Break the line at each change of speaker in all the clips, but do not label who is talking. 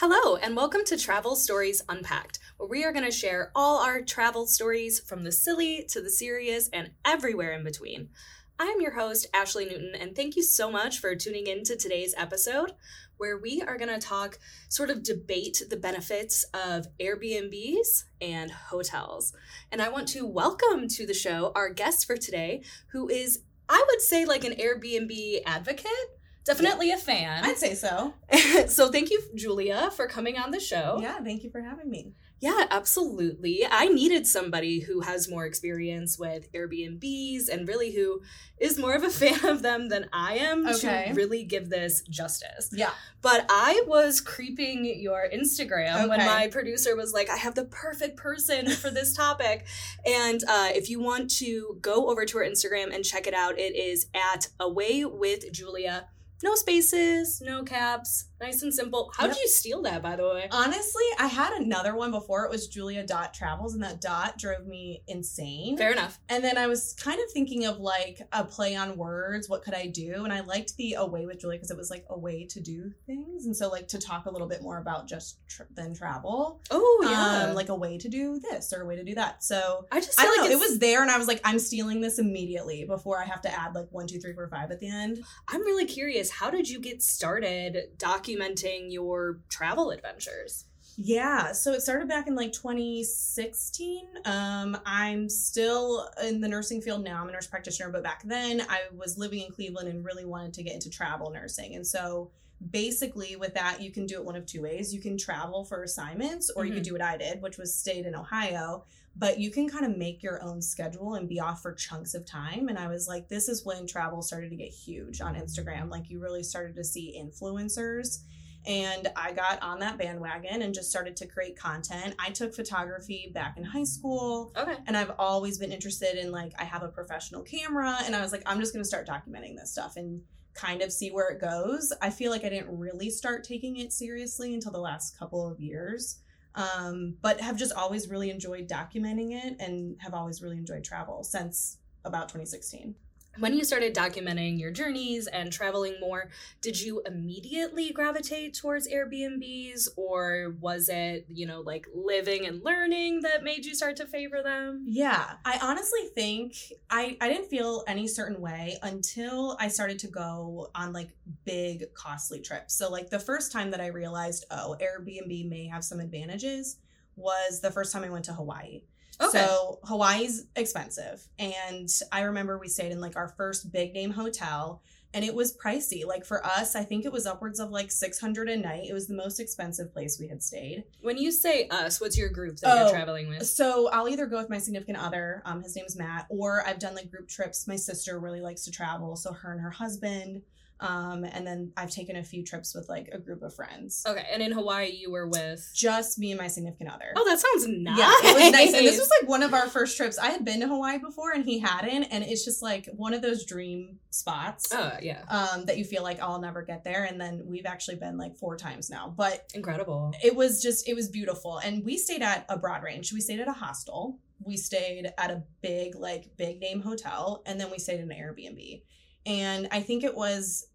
Hello, and welcome to Travel Stories Unpacked, where we are going to share all our travel stories from the silly to the serious and everywhere in between. I am your host, Ashley Newton, and thank you so much for tuning in to today's episode, where we are going to talk, sort of debate the benefits of Airbnbs and hotels. And I want to welcome to the show our guest for today, who is, I would say, like an Airbnb advocate definitely a fan.
I'd say so.
so thank you, Julia, for coming on the show.
Yeah, thank you for having me.
Yeah, absolutely. I needed somebody who has more experience with Airbnbs and really who is more of a fan of them than I am okay. to really give this justice.
Yeah.
But I was creeping your Instagram okay. when my producer was like, I have the perfect person for this topic. And uh, if you want to go over to her Instagram and check it out, it is at Away with Julia no spaces, no caps, nice and simple. How yep. did you steal that, by the way?
Honestly, I had another one before. It was Julia Dot Travels, and that dot drove me insane.
Fair enough.
And then I was kind of thinking of like a play on words. What could I do? And I liked the away with Julia because it was like a way to do things, and so like to talk a little bit more about just tr- than travel.
Oh yeah,
um, like a way to do this or a way to do that. So I just I don't like know. It was there, and I was like, I'm stealing this immediately before I have to add like one, two, three, four, five at the end.
I'm really curious is how did you get started documenting your travel adventures?
Yeah, so it started back in like 2016. Um, I'm still in the nursing field now. I'm a nurse practitioner, but back then I was living in Cleveland and really wanted to get into travel nursing. And so basically with that you can do it one of two ways you can travel for assignments or mm-hmm. you can do what i did which was stayed in ohio but you can kind of make your own schedule and be off for chunks of time and i was like this is when travel started to get huge on instagram like you really started to see influencers and I got on that bandwagon and just started to create content. I took photography back in high school.
Okay.
And I've always been interested in like I have a professional camera and I was like I'm just going to start documenting this stuff and kind of see where it goes. I feel like I didn't really start taking it seriously until the last couple of years. Um, but have just always really enjoyed documenting it and have always really enjoyed travel since about 2016
when you mm-hmm. started documenting your journeys and traveling more, did you immediately gravitate towards Airbnbs or was it, you know, like living and learning that made you start to favor them?
Yeah, I honestly think I, I didn't feel any certain way until I started to go on like big, costly trips. So, like, the first time that I realized, oh, Airbnb may have some advantages was the first time I went to Hawaii. Okay. So Hawaii's expensive. And I remember we stayed in like our first big name hotel and it was pricey. Like for us, I think it was upwards of like 600 a night. It was the most expensive place we had stayed.
When you say us, what's your group that oh, you're traveling with?
So I'll either go with my significant other, um, his name's Matt, or I've done like group trips. My sister really likes to travel, so her and her husband. Um, and then I've taken a few trips with like a group of friends.
Okay, and in Hawaii you were with
just me and my significant other.
Oh, that sounds nice.
Yeah, it was nice. And this was like one of our first trips. I had been to Hawaii before, and he hadn't, and it's just like one of those dream spots.
Oh yeah.
Um, that you feel like I'll never get there, and then we've actually been like four times now. But
incredible.
It was just it was beautiful, and we stayed at a broad range. We stayed at a hostel. We stayed at a big like big name hotel, and then we stayed in an Airbnb. And I think it was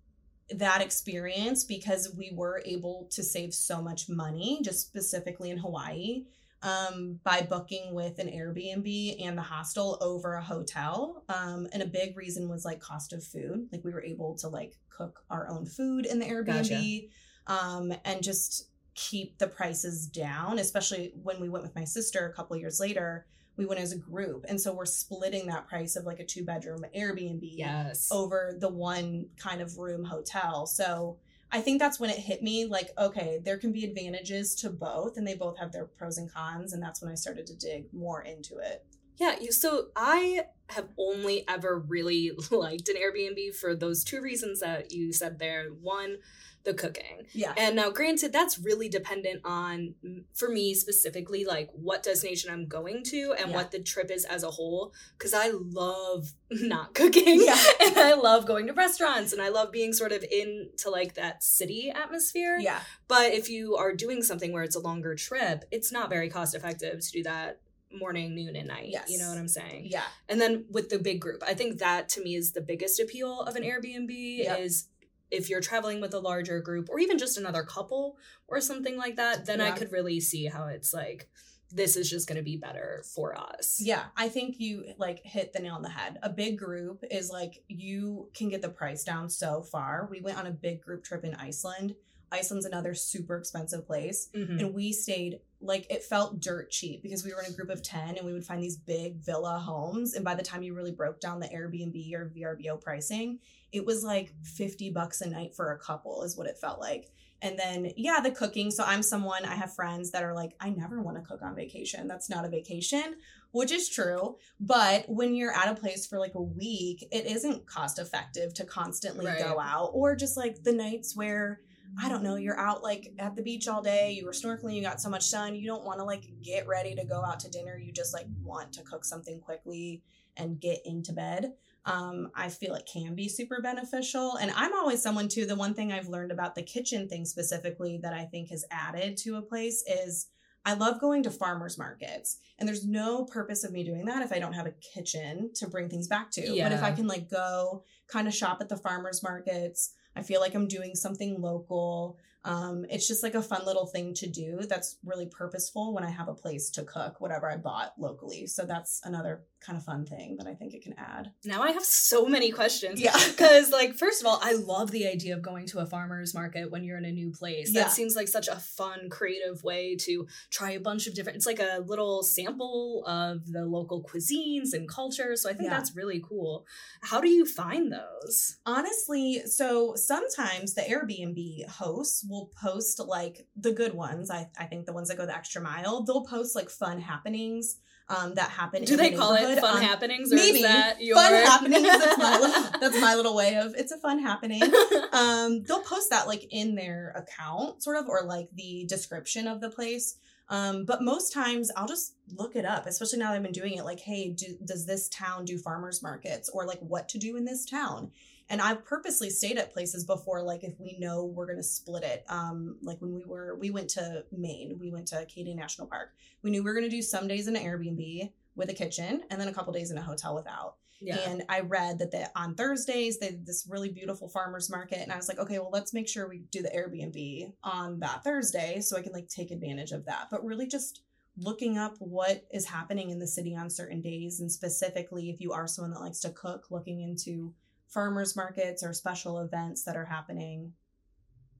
that experience because we were able to save so much money, just specifically in Hawaii, um, by booking with an Airbnb and the hostel over a hotel. Um, and a big reason was like cost of food. Like we were able to like cook our own food in the Airbnb gotcha. um, and just keep the prices down, especially when we went with my sister a couple years later we went as a group. And so we're splitting that price of like a two bedroom airbnb
yes.
over the one kind of room hotel. So i think that's when it hit me like okay there can be advantages to both and they both have their pros and cons and that's when i started to dig more into it
yeah so i have only ever really liked an airbnb for those two reasons that you said there one the cooking.
Yeah.
And now, granted, that's really dependent on, for me specifically, like what destination I'm going to and yeah. what the trip is as a whole. Cause I love not cooking.
Yeah.
and I love going to restaurants and I love being sort of into like that city atmosphere.
Yeah.
But if you are doing something where it's a longer trip, it's not very cost effective to do that morning, noon, and night.
Yes.
You know what I'm saying?
Yeah.
And then with the big group, I think that to me is the biggest appeal of an Airbnb yep. is if you're traveling with a larger group or even just another couple or something like that, then I could really see how it's like this is just going to be better for us.
Yeah, I think you like hit the nail on the head. A big group is like you can get the price down so far. We went on a big group trip in Iceland. Iceland's another super expensive place.
Mhm.
And we stayed like it felt dirt cheap because we were in a group of 10 and we would find these big villa homes. And by the time you really broke down the Airbnb or VRBO pricing, it was like 50 bucks a night for a couple, is what it felt like. And then, yeah, the cooking. So I'm someone, I have friends that are like, I never want to cook on vacation. That's not a vacation, which is true. But when you're at a place for like a week, it isn't cost effective to constantly
Right.
go out or just like the nights where I don't know, you're out like at the beach all day, you were snorkeling, you got so much sun, you don't want to like get ready to go out to dinner. You just like want to cook something quickly and get into bed. Um, I feel it can be super beneficial. And I'm always someone too. The one thing I've learned about the kitchen thing specifically that I think has added to a place is I love going to farmers markets. And there's no purpose of me doing that if I don't have a kitchen to bring things back to. But if I can like go kind of shop at the farmers markets, I feel like I'm doing something local. Um, it's just like a fun little thing to do that's really purposeful when I have a place to cook whatever I bought locally. So that's another kind of fun thing that I think it can add.
Now I have so many questions.
Yeah.
Because, like, first of all, I love the idea of going to a farmer's market when you're in a new place.
Yeah.
That seems like such a fun, creative way to try a bunch of different. It's like a little sample of the local cuisines and culture. So I think
Yeah.
that's really cool. How do you find those?
Honestly, so sometimes the Airbnb hosts will post like the good ones. I, I think the ones that go the extra mile, they'll post like fun happenings um, that happen.
Do they
the
call it fun
on-
happenings? Or
maybe.
is that your
Fun happenings. That's my, little, that's my little way of it's a fun happening. um, they'll post that like in their account, sort of, or like the description of the place. Um, but most times I'll just look it up, especially now that I've been doing it. Like, hey, do, does this town do farmers markets, or like what to do in this town? And I've purposely stayed at places before, like if we know we're gonna split it. Um, like when we were, we went to Maine, we went to Acadia National Park. We knew we were gonna do some days in an Airbnb with a kitchen, and then a couple days in a hotel without.
yeah.
And I read that the, on Thursdays they this really beautiful farmers market, and I was like, okay, well, let's make sure we do the Airbnb on that Thursday so I can like take advantage of that. But really, just looking up what is happening in the city on certain days, and specifically if you are someone that likes to cook, looking into farmers markets or special events that are happening.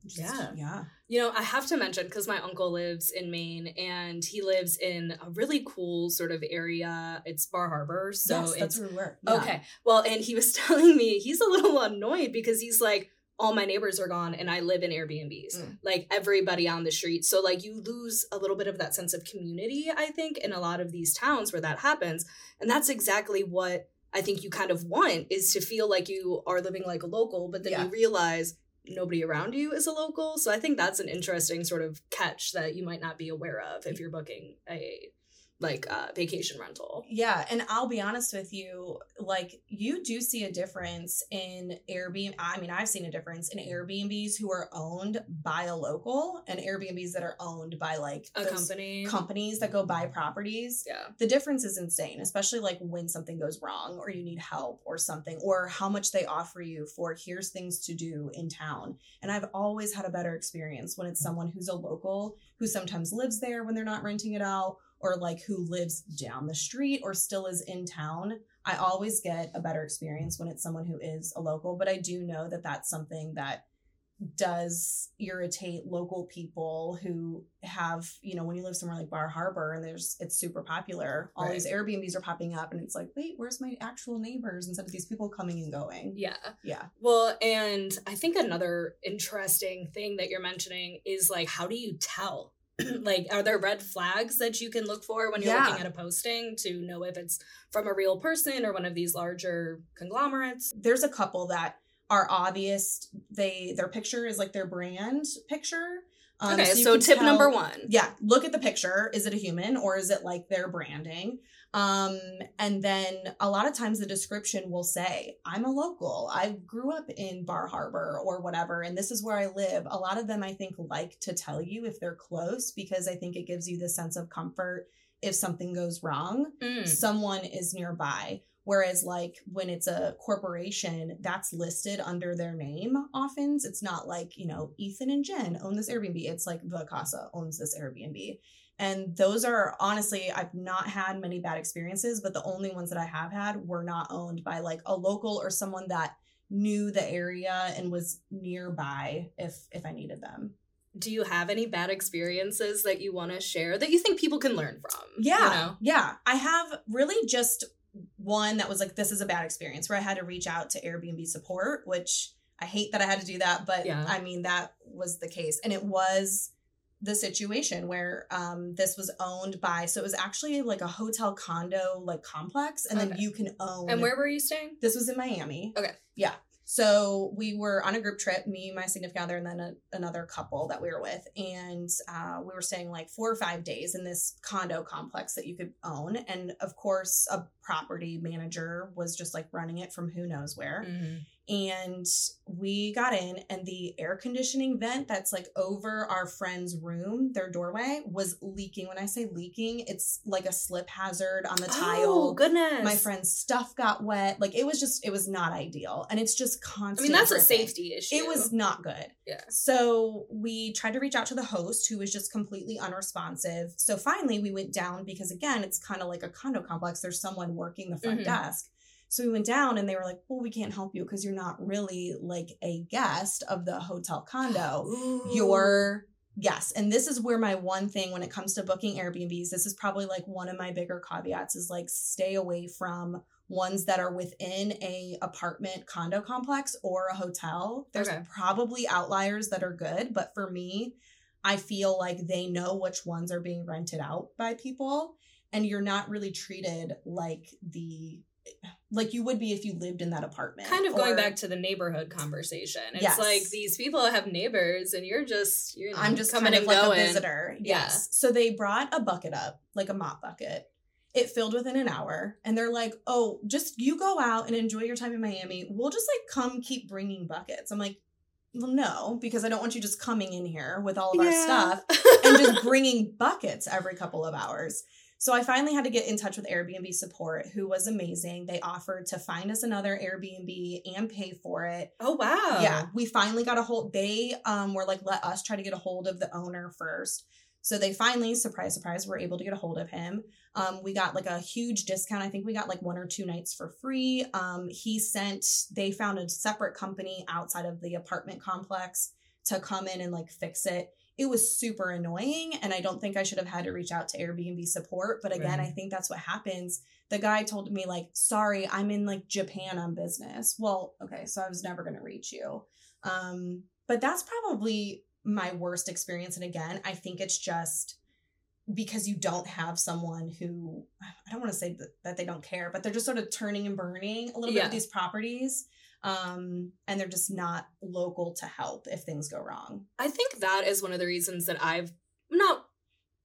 Just-
Yeah.
yeah,
You know, I have to mention because my uncle lives in Maine and he lives in a really cool sort of area. It's Bar Harbor. So
yes,
it's
that's where we were. Yeah.
Okay. Well, and he was telling me he's a little annoyed because he's like, all my neighbors are gone and I live in Airbnbs.
Mm.
Like everybody on the street. So like you lose a little bit of that sense of community, I think, in a lot of these towns where that happens. And that's exactly what I think you kind of want is to feel like you are living like a local, but then
Yeah.
you realize nobody around you is a local. So I think that's an interesting sort of catch that you might not be aware of if you're booking a like uh, vacation rental.
Yeah, and I'll be honest with you, like you do see a difference in Airbnb. I mean, I've seen a difference in Airbnbs who are owned by a local and Airbnbs that are owned by like
A company.
companies that go buy properties.
yeah.
The difference is insane, especially like when something goes wrong or you need help or something, or how much they offer you for here's things to do in town. And I've always had a better experience when it's someone who's a local who sometimes lives there when they're not renting it out, or like who lives down the street or still is in town. I always get a better experience when it's someone who is a local, but I do know that that's something that does irritate local people who have, you know, when you live somewhere like Bar Harbor and there's it's super popular, all
Right.
these Airbnbs are popping up and it's like, wait, where's my actual neighbors instead of these people coming and going?
Yeah.
Yeah.
Well, and I think another interesting thing that you're mentioning is like, how do you tell? like, are there red flags that you can look for when you're
Yeah.
looking at a posting to know if it's from a real person or one of these larger conglomerates?
There's a couple that are obvious. They their picture is like their brand picture. Um,
okay,
you
so, tip
tell-
number one.
yeah look at the picture is it a human or is it like their branding um and then a lot of times the description will say i'm a local i grew up in bar harbor or whatever and this is where i live a lot of them i think like to tell you if they're close because i think it gives you this sense of comfort if something goes wrong
Mm.
someone is nearby Whereas, like when it's a corporation, that's listed under their name. Often, it's not like you know Ethan and Jen own this Airbnb. It's like the Casa owns this Airbnb, and those are honestly, I've not had many bad experiences, but the only ones that I have had were not owned by like a local or someone that knew the area and was nearby if if I needed them.
Do you have any bad experiences that you want to share that you think people can learn from?
Yeah.
You know?
Yeah. I have really just one that was like, this is a bad experience where I had to reach out to Airbnb support, which I hate that I had to do that, but
Yeah.
I mean, that was the case. And it was the situation where um this was owned by so it was actually like a hotel condo like complex and then you can own
And where were you staying?
this was in Miami.
Okay.
Yeah. So we were on a group trip, me, my significant other, and then a, another couple that we were with. And uh, we were staying like four or five days in this condo complex that you could own. And of course, a property manager was just like running it from who knows where. And we got in, and the air conditioning vent that's like over our friend's room, their doorway, was leaking. When I say leaking, it's like a slip hazard on the tile
Oh, goodness.
my friend's stuff got wet. Like it was just, it was not ideal. And it's just constant I
mean, that's a safety issue.
It was not good.
Yeah.
So we tried to reach out to the host who was just completely unresponsive. So finally we went down because again, it's kind of like a condo complex. There's someone working the front
Mhm.
desk. So we went down and they were like, well, we can't help you because you're not really like a guest of the hotel condo
Ooh.
your yes and this is where my one thing when it comes to booking airbnbs this is probably like one of my bigger caveats is like stay away from ones that are within a apartment condo complex or a hotel there's
Okay.
probably outliers that are good but for me i feel like they know which ones are being rented out by people and you're not really treated like the like you would be if you lived in that apartment
kind of going
or-
back to the neighborhood conversation. It's
Yes.
like these people have neighbors, and you're just you're
I'm just
coming
kind of
and
like
going.
a visitor.
Yeah.
Yes. So they brought a bucket up, like a mop bucket. It filled within an hour, and they're like, "Oh, just you go out and enjoy your time in Miami. We'll just like come keep bringing buckets." I'm like, "Well, no, because I don't want you just coming in here with all of our stuff and just bringing buckets every couple of hours." So I finally had to get in touch with Airbnb support, who was amazing. They offered to find us another Airbnb and pay for it.
oh wow.
Yeah, we finally got a hold. They um were like, let us try to get a hold of the owner first. So they finally, surprise, surprise, were able to get a hold of him. Um, we got like a huge discount. I think we got like one or two nights for free. Um, he sent. They found a separate company outside of the apartment complex to come in and like fix it. It was super annoying, and I don't think I should have had to reach out to Airbnb support. But again,
Right.
I think that's what happens the guy told me like sorry i'm in like japan on business well okay so i was never going to reach you um but that's probably my worst experience and again i think it's just because you don't have someone who i don't want to say that, that they don't care but they're just sort of turning and burning a little bit of these properties um and they're just not local to help if things go wrong
I think that is one of the reasons that I've not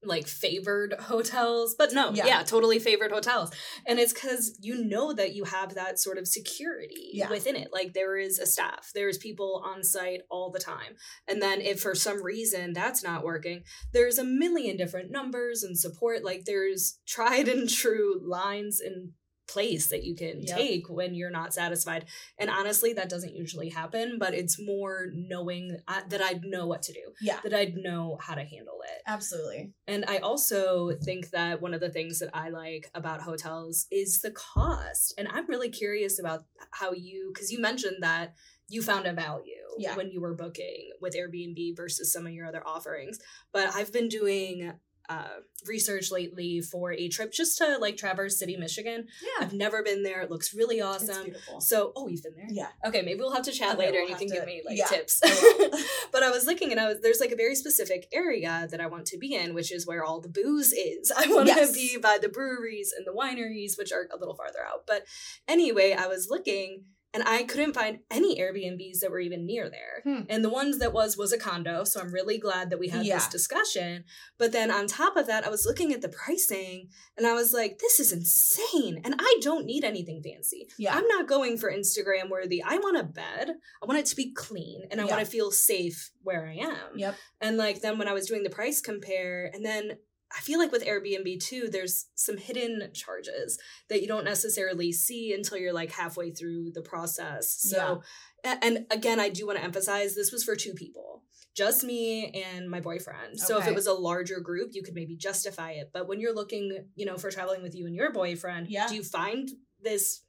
like favored hotels, but no,
Yeah.
yeah, totally favored hotels. And it's because you know that you have that sort of security
Yeah.
within it. Like there is a staff, there's people on site all the time. And then if for some reason that's not working, there's a million different numbers and support. Like there's tried and true lines in place that you can
Yep.
take when you're not satisfied. And honestly, that doesn't usually happen, but it's more knowing uh, that I'd know what to do,
yeah
that I'd know how to handle it.
absolutely
And I also think that one of the things that I like about hotels is the cost. And I'm really curious about how you, because you mentioned that you found a value
Yeah.
when you were booking with Airbnb versus some of your other offerings. But I've been doing uh, research lately for a trip just to like Traverse City, Michigan.
yeah
I've never been there. It looks really awesome.
beautiful
So, oh, you've been there?
yeah
Okay, maybe we'll have to chat
Okay,
later
we'll
and you can
to-
give me like
yeah,
tips.
I
but I was looking and I was there's like a very specific area that I want to be in, which is where all the booze is. I want
Yes.
to be by the breweries and the wineries, which are a little farther out. But anyway, I was looking and I couldn't find any Airbnbs that were even near there.
Hmm.
And the ones that was was a condo, so I'm really glad that we had this discussion. But then on top of that, I was looking at the pricing and I was like, this is insane. And I don't need anything fancy.
yeah
I'm not going for Instagram worthy. I want a bed. I want it to be clean and I
Yeah.
want to feel safe where I am.
yep
And like then when I was doing the price compare and then I feel like with Airbnb too, there's some hidden charges that you don't necessarily see until you're like halfway through the process. So, yeah. and again, I do want to emphasize this was for two people, just me and my boyfriend. Okay. So if it was a larger group, you could maybe justify it. But when you're looking, you know, for traveling with you and your boyfriend, yeah. do you find this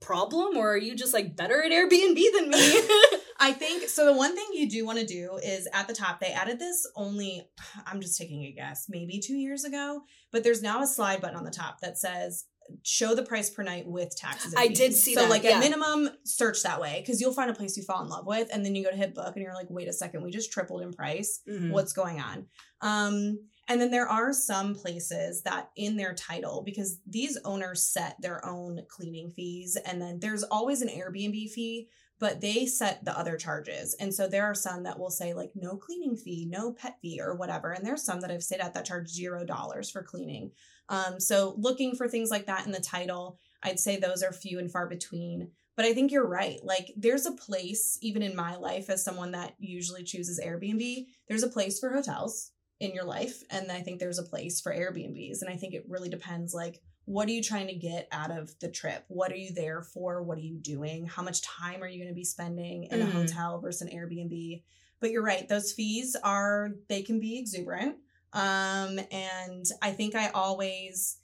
problem or are you just like better at Airbnb than me?
I think so. The one thing you do want to do is at the top, they added this only, I'm just taking a guess, maybe two years ago, but there's now a slide button on the top that says show the price per night with taxes.
I did see
so
that.
like
yeah.
a minimum search that way because you'll find a place you fall in love with and then you go to hit book and you're like, wait a second, we just tripled in price. Mm-hmm. What's going on? Um, and then there are some places that in their title, because these owners set their own cleaning fees, and then there's always an Airbnb fee, but they set the other charges. And so there are some that will say, like, no cleaning fee, no pet fee, or whatever. And there's some that have stayed at that charge zero dollars for cleaning. Um, so looking for things like that in the title, I'd say those are few and far between. But I think you're right. Like, there's a place, even in my life, as someone that usually chooses Airbnb, there's a place for hotels in your life and i think there's a place for airbnbs and i think it really depends like what are you trying to get out of the trip what are you there for what are you doing how much time are you going to be spending in mm. a mm-hmm. hotel versus an airbnb but you're right those fees are they can be exuberant um and i think i always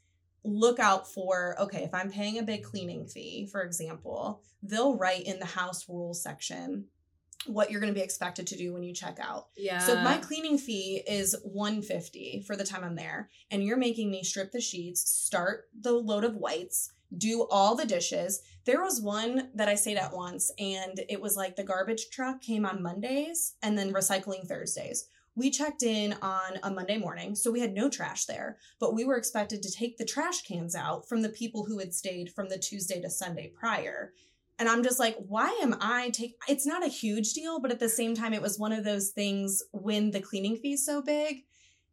look out for okay if i'm paying a big cleaning fee for example they'll write in the house rules section what you're going to be expected to do when you check out.
Yeah.
So my cleaning fee is 150 for the time I'm there and you're making me strip the sheets, start the load of whites, do all the dishes. There was one that I stayed at once and it was like the garbage truck came on Mondays and then recycling Thursdays. We checked in on a Monday morning, so we had no trash there, but we were expected to take the trash cans out from the people who had stayed from the Tuesday to Sunday prior. And I'm just like, why am I take it's not a huge deal, but at the same time, it was one of those things when the cleaning fee's so big.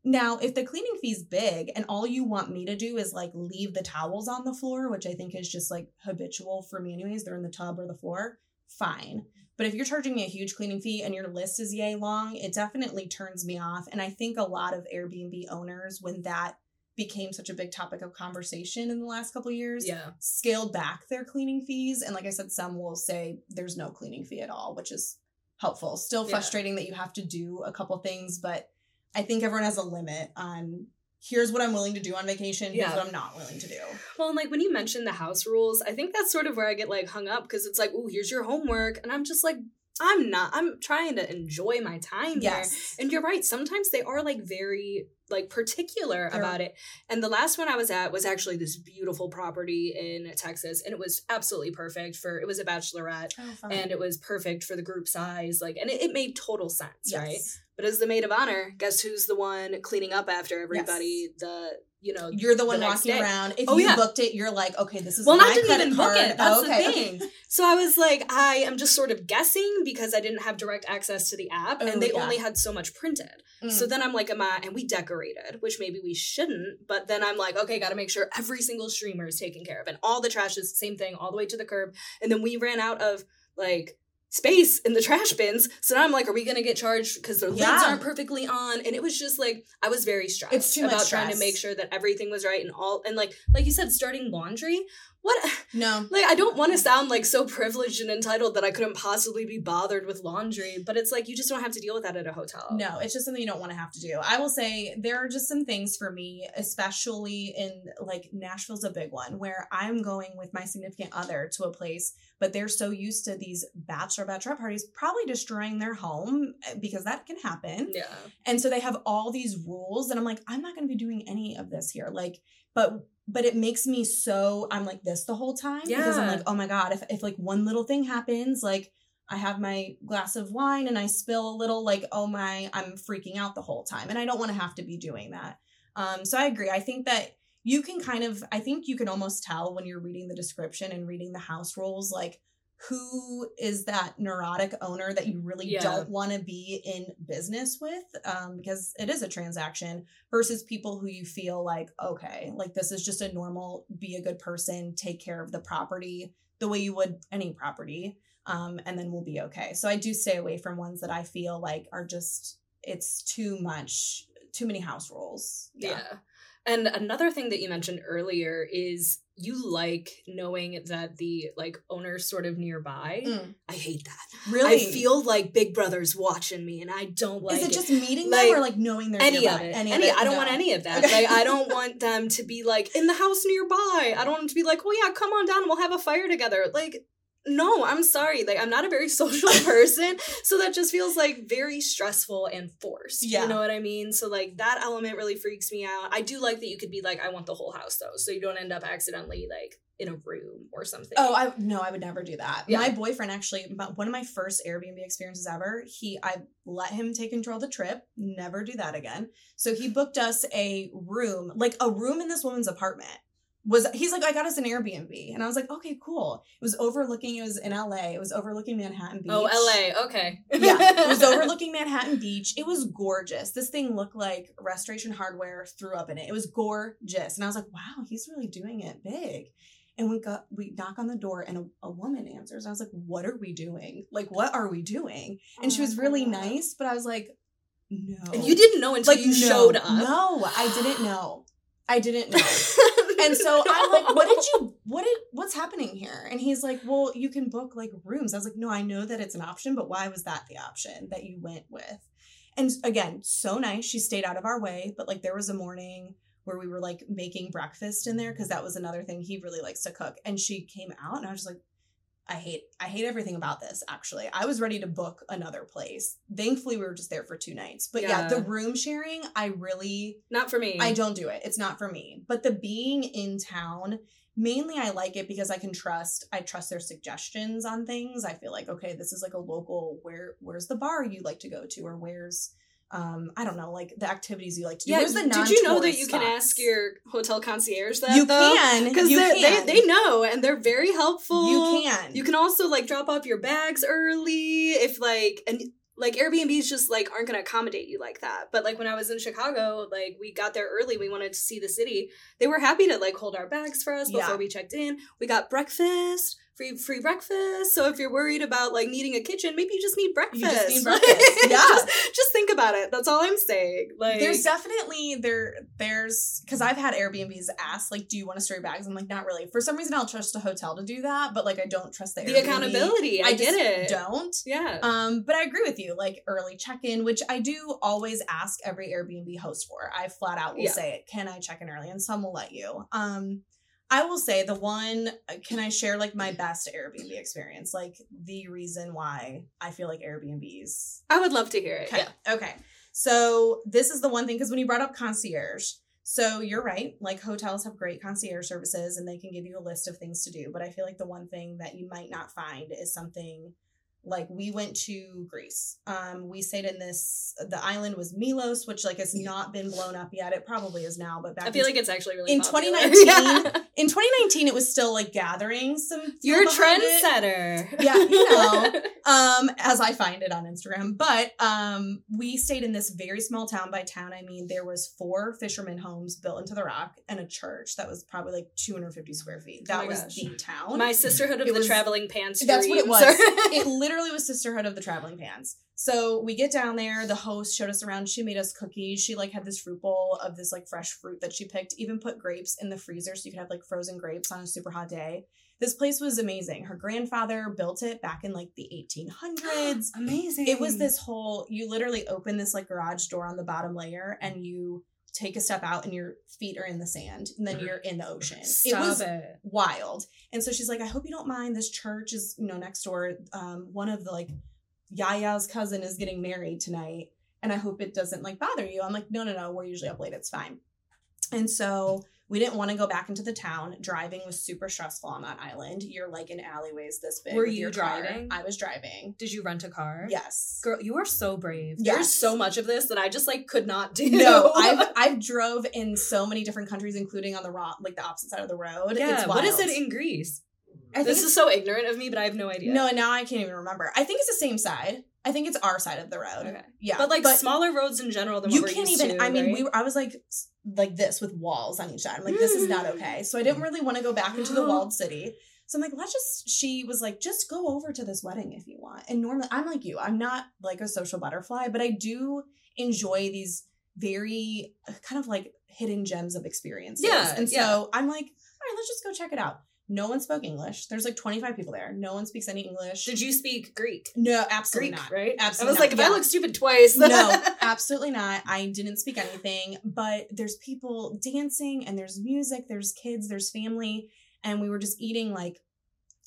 Now, if the cleaning fee's big and all you want me to do is like leave the towels on the floor, which I think is just like habitual for me anyways, they're in the tub or the floor, fine. But if you're charging me a huge cleaning fee and your list is yay long, it definitely turns me off. And I think a lot of Airbnb owners, when that became such a big topic of conversation in the last couple years
yeah.
scaled back their cleaning fees. And like i said some will say there's no cleaning fee at all which is helpful. Still frustrating yeah. that you have to do a couple things but i think everyone has a limit on here's what i'm willing to do on vacation here's yeah. what i'm not willing to do.
Well and like when you mentioned the house rules i think that's sort of where i get like hung up because it's like oh here's your homework. And i'm just like I'm not. I'm trying to enjoy my time yes. there. And you're right. Sometimes they are like very like particular They're, about it. And the last one I was at was actually this beautiful property in Texas, and it was absolutely perfect for. It was a bachelorette, oh, and it was perfect for the group size. Like, and it, it made total sense, yes. right? But as the maid of honor, guess who's the one cleaning up after everybody? Yes. The you know
you're the one the walking day. around. If oh, you yeah. booked it, you're like, okay, this is
well, I didn't even
card.
book it. That's okay, the thing. Okay. So I was like, I am just sort of guessing because I didn't have direct access to the app, oh, and they yeah. only had so much printed. Mm. So then I'm like, am I? And we decorated, which maybe we shouldn't. But then I'm like, okay, got to make sure every single streamer is taken care of, and all the trash is the same thing, all the way to the curb. And then we ran out of like space in the trash bins. So now I'm like, are we gonna get charged because the yeah. lids aren't perfectly on? And it was just like I was very stressed
it's too
about trying to make sure that everything was right and all and like like you said, starting laundry. What?
No.
Like, I don't want to sound like so privileged and entitled that I couldn't possibly be bothered with laundry, but it's like you just don't have to deal with that at a hotel.
No, it's just something you don't want to have to do. I will say there are just some things for me, especially in like Nashville's a big one where I'm going with my significant other to a place, but they're so used to these bachelor bachelorette parties probably destroying their home eh, because that can happen.
Yeah.
And so they have all these rules, and I'm like, I'm not going to be doing any of this here. Like, but but it makes me so I'm like this the whole time
yeah.
because I'm like, oh my god, if if like one little thing happens, like I have my glass of wine and I spill a little, like oh my, I'm freaking out the whole time, and I don't want to have to be doing that. Um, so I agree. I think that you can kind of, I think you can almost tell when you're reading the description and reading the house rules, like who is that neurotic owner that you really yeah. don't want to be in business with um, because it is a transaction versus people who you feel like okay like this is just a normal be a good person take care of the property the way you would any property um, and then we'll be okay so i do stay away from ones that i feel like are just it's too much too many house rules.
Yeah. And another thing that you mentioned earlier is you like knowing that the like owner's sort of nearby.
Mm.
I hate that.
Really?
I feel like Big Brother's watching me and I don't like
Is it just meeting
Like,
them or like knowing they're
any
nearby?
of it.
Any,
Any,
of it?
I don't
No.
want any of that.
Okay.
Like I don't want them to be like in the house nearby. I don't want them to be like, "Oh yeah, come on down and we'll have a fire together." Like no, I'm sorry. Like I'm not a very social person, so that just feels like very stressful and forced.
Yeah.
You know what I mean? So like that element really freaks me out. I do like that you could be like, "I want the whole house though." So you don't end up accidentally like in a room or something.
Oh, I no, I would never do that.
Yeah.
My boyfriend actually, one of my first Airbnb experiences ever. He, I let him take control of the trip. Never do that again. So he booked us a room, like a room in this woman's apartment. Was he's like, I got us an Airbnb, and I was like, okay, cool. It was overlooking. It was in LA. It was overlooking Manhattan oh, Beach.
Oh, LA. Okay.
yeah, it was overlooking Manhattan Beach. It was gorgeous. This thing looked like Restoration Hardware threw up in it. It was gorgeous, and I was like, "Wow, he's really doing it big." And we got we knock on the door, and a, a woman answers. I was like, "What are we doing? Like, what are we doing?" And she was oh, really nice, but I was like, "No."
And you didn't know until like, you
no,
showed up.
No, I didn't know. I didn't know. And so I'm like, what did you what did what's happening here? And he's like, Well, you can book like rooms. I was like, No, I know that it's an option, but why was that the option that you went with? And again, so nice. She stayed out of our way, but like there was a morning where we were like making breakfast in there because that was another thing he really likes to cook. And she came out and I was just like, I hate I hate everything about this actually. I was ready to book another place. Thankfully we were just there for two nights. But yeah,
Yeah.
the room sharing, I really
Not for me.
I don't do it. It's not for me. But the being in town, mainly I like it because I can trust I trust their suggestions on things. I feel like okay, this is like a local where where's the bar you like to go to or where's um I don't know, like the activities you like to do.
Yeah, did you know that you can ask your hotel concierge that?
You
though?
can
because they they know and they're very helpful.
you can.
You can also like drop off your bags early if like and like Airbnbs just like aren't gonna accommodate you like that. But like when I was in Chicago, like we got there early, we wanted to see the city. They were happy to like hold our bags for us before
Yeah.
we checked in. We got breakfast. Free free breakfast. So if you're worried about like needing a kitchen, maybe you just need breakfast.
You just need breakfast. Yeah.
just, just think about it. That's all I'm saying. Like
there's definitely there there's because I've had Airbnbs ask like, do you want to store your bags? I'm like, not really. For some reason, I'll trust a hotel to do that, but like I don't trust the,
the
Airbnb.
accountability. I,
I
get it.
Don't.
Yeah.
Um, but I agree with you, like early check-in, which I do always ask every Airbnb host for. I flat out will
Yeah.
say it. Can I check in early? And some will let you. Um, I will say the one. uh, Can I share like my best Airbnb experience? Like the reason why I feel like Airbnbs.
I would love to hear it.
Okay.
Yeah.
Okay. So this is the one thing because when you brought up concierge, so you're right. Like hotels have great concierge services and they can give you a list of things to do. But I feel like the one thing that you might not find is something like we went to Greece. Um, we stayed in this. The island was Milos, which like has not been blown up yet. It probably is now, but back
I feel
in,
like it's actually really
in
popular.
2019,
Yeah.
in 2019 it was still like gathering some.
You're a
behind it.
trendsetter.
Yeah, you know. um as i find it on instagram but um we stayed in this very small town by town i mean there was four fishermen homes built into the rock and a church that was probably like 250 square feet that
Oh
was
gosh.
the town
My sisterhood of
It
the
was-
traveling pants.
that's what it was it literally was sisterhood of the traveling pants. So we get down there the host showed us around she made us cookies. She like had this fruit bowl of this like fresh fruit that she picked even put grapes in the freezer so you could have like frozen grapes on a super hot day. This place was amazing. Her grandfather built it back in like the 1800s
Amazing.
it was this whole you literally open this like garage door on the bottom layer and you take a step out and your feet are in the sand and then you're in the ocean.
Stop
it was
it.
wild. And so she's like i hope you don't mind. This church is you know next door. Um one of the like yaya's cousin is getting married tonight and i hope it doesn't like bother you. I'm like no no no. We're usually up late. It's fine. And so we didn't want to go back into the town. Driving was super stressful on that island. You're like in alleyways this big.
Were you
your car.
driving?
I was driving.
Did you rent a car?
Yes.
Girl, you are so brave.
Yes.
There's so much of this that I just like could not do.
No, I've I've drove in so many different countries, including on the rock, like the opposite side of the road.
yeah.
it's
What is it in Greece?
I
This is so ignorant of me, but I have no idea.
no, and now I can't even remember. I think it's the same side. I think it's our side of the road.
Okay.
Yeah,
But like smaller roads in general than
you can't even.
to,
I mean,
right?
we were. I was like like this with walls on each side. I'm like, this is not okay. So I didn't really want to go back into the walled city. So I'm like, let's just. She was like, just go over to this wedding if you want. And normally, I'm like you. I'm not like a social butterfly, but I do enjoy these very uh, kind of like hidden gems of experiences.
Yeah,
And so
yeah.
I'm like, all right, let's just go check it out. No one spoke English. There's like 25 people there. No one speaks any English.
Did you speak Greek?
no, absolutely
Greek,
not.
right?
Absolutely
I was
not.
like, if I
Yeah.
look stupid twice.
no, absolutely not. I didn't speak anything, but there's people dancing and there's music, there's kids, there's family, and we were just eating like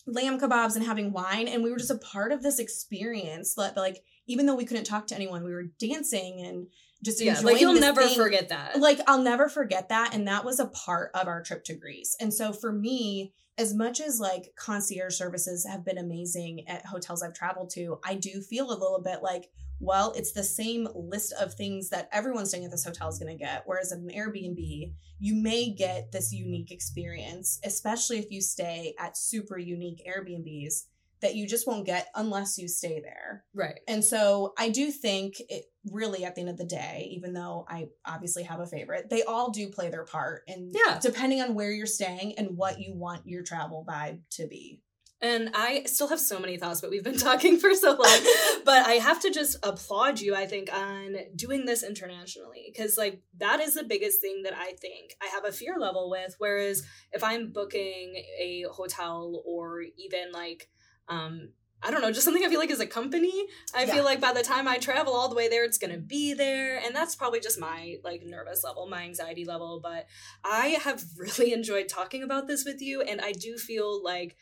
lamb kebabs and having wine and we were just a part of this experience That like even though we couldn't talk to anyone we were dancing and just
yeah, like you'll never
thing.
forget that.
like I'll never forget that and that was a part of our trip to Greece. And so for me, as much as like concierge services have been amazing at hotels I've traveled to, I do feel a little bit like, well, it's the same list of things that everyone staying at this hotel is going to get. Whereas at an Airbnb, you may get this unique experience, especially if you stay at super unique Airbnbs that you just won't get unless you stay there.
right.
And so I do think it really at the end of the day, even though I obviously have a favorite, they all do play their part and
Yeah.
depending on where you're staying and what you want your travel vibe to be.
And I still have so many thoughts, but we've been talking for so long. but I have to just applaud you, I think, on doing this internationally. Because, like, that is the biggest thing that I think I have a fear level with. Whereas if I'm booking a hotel or even like, um, I don't know, just something I feel like is a company. I
Yeah.
feel like by the time I travel all the way there, it's gonna be there, and that's probably just my like nervous level, my anxiety level. But I have really enjoyed talking about this with you, and I do feel like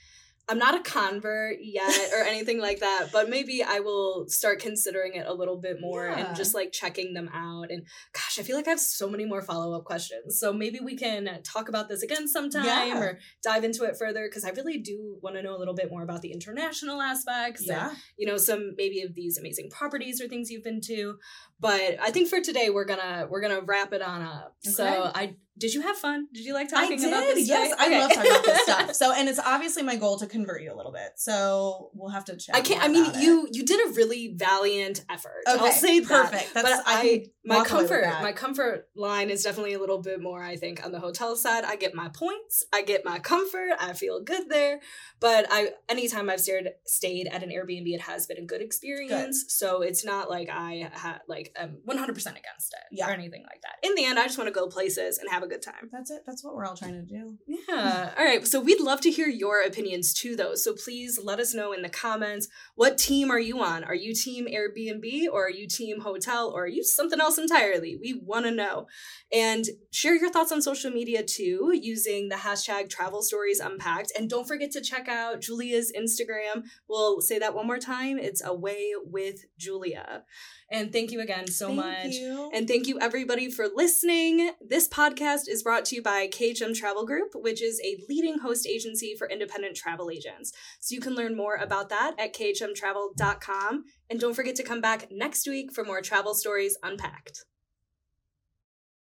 I'm not a convert yet or anything like that, but maybe I will start considering it a little bit more
Yeah.
and just like checking them out. And gosh, I feel like I have so many more follow up questions. So maybe we can talk about this again sometime
Yeah.
or dive into it further because I really do want to know a little bit more about the international aspects. and, you know, some maybe of these amazing properties or things you've been to. But I think for today we're gonna we're gonna wrap it on up. So I did you have fun? Did you like
I
talking
did.
about this?
yes,
today?
I love talking about this stuff. So, and it's obviously my goal to convert you a little bit. So we'll have to chat.
I can't. I mean,
about it.
you you did a really valiant effort. I'll
Okay,
say that.
perfect. That's
but
I,
I, my
walk away with
comfort
that.
my comfort line is definitely a little bit more. I think on the hotel side, I get my points, I get my comfort, I feel good there. But I anytime I've stayed stayed at an Airbnb, it has been a good experience. So it's not like I had like um one hundred percent against it
Yeah.
or anything like that. In the end, I just want to go places and have a good time.
That's it. That's what we're all trying to do.
Yeah. All right. So we'd love to hear your opinions too, though. So please let us know in the comments what team are you on? Are you team Airbnb or are you team hotel or are you something else entirely? We want to know. And share your thoughts on social media too using the hashtag travel stories unpacked. And don't forget to check out Julia's Instagram. We'll say that one more time. It's away with Julia. And thank you again so
Thank
much.
you.
And thank you everybody for listening. This podcast is brought to you by KHM Travel Group, which is a leading host agency for independent travel agents. So you can learn more about that at khmtravel.com. And don't forget to come back next week for more travel stories unpacked.